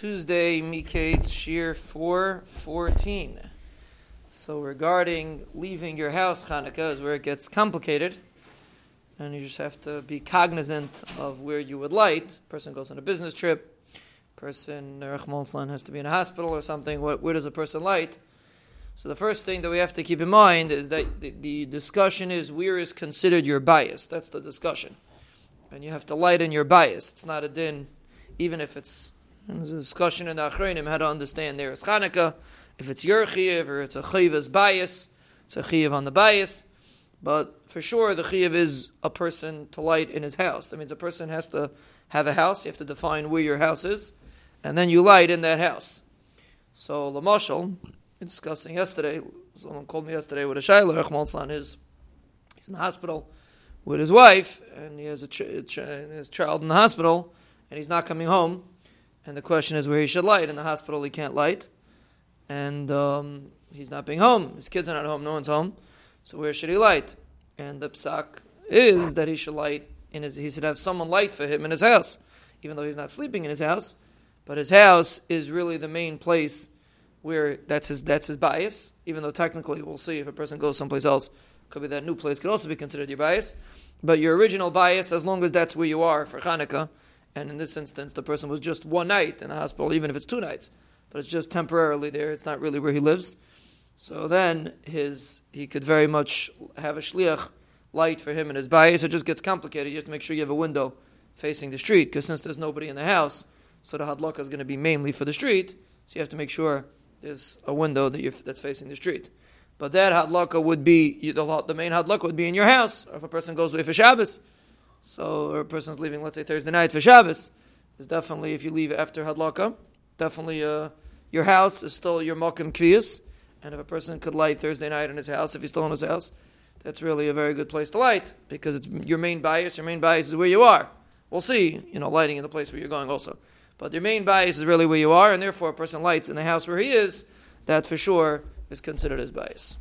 Tuesday, Miketz Shiur 414. So, regarding leaving your house, Hanukkah is where it gets complicated. And you just have to be cognizant of where you would light. Person goes on a business trip. Person, Rachmon has to be in a hospital or something. What, where does a person light? So, the first thing that we have to keep in mind is that the, the discussion is where is considered your bayis. That's the discussion. And you have to light in your bayis. It's not a din even if it's there's a discussion in the Achronim how to understand there is Chanukah, if it's your chiyuv or it's a chiyuv's bayis, it's a chiyuv on the bayis. But for sure, the chiyuv is a person to light in his house. That means a person has to have a house. You have to define where your house is, and then you light in that house. So, Lamashal, discussing yesterday, someone called me yesterday with a shayla. Rachmal is he's in the hospital with his wife, and he has a ch- ch- his child in the hospital and he's not coming home, and the question is where he should light. In the hospital, he can't light, and um, he's not being home. His kids are not home. No one's home. So where should he light? And the psak is that he should light in his. He should have someone light for him in his house, even though he's not sleeping in his house. But his house is really the main place where that's his that's his bayis. Even though technically, we'll see if a person goes someplace else, could be that new place could also be considered your bayis. But your original bayis, as long as that's where you are for Hanukkah, and in this instance, the person was just one night in the hospital, even if it's two nights, but it's just temporarily there. It's not really where he lives. So then his he could very much have a shliach light for him and his bayis. It just gets complicated. You have to make sure you have a window facing the street because since there's nobody in the house, so the hadlaka is going to be mainly for the street. So you have to make sure there's a window that that's facing the street. But that hadlaka would be the, main hadlaka would be in your house. If a person goes away for Shabbos, so, a person's leaving, let's say Thursday night for Shabbos, is definitely if you leave after Hadlaka, definitely uh, your house is still your Malkim Kviyas. And if a person could light Thursday night in his house, if he's still in his house, that's really a very good place to light because it's your main bayis. Your main bayis is where you are. We'll see, you know, lighting in the place where you're going also. But your main bayis is really where you are, and therefore a person lights in the house where he is, that for sure is considered his bayis.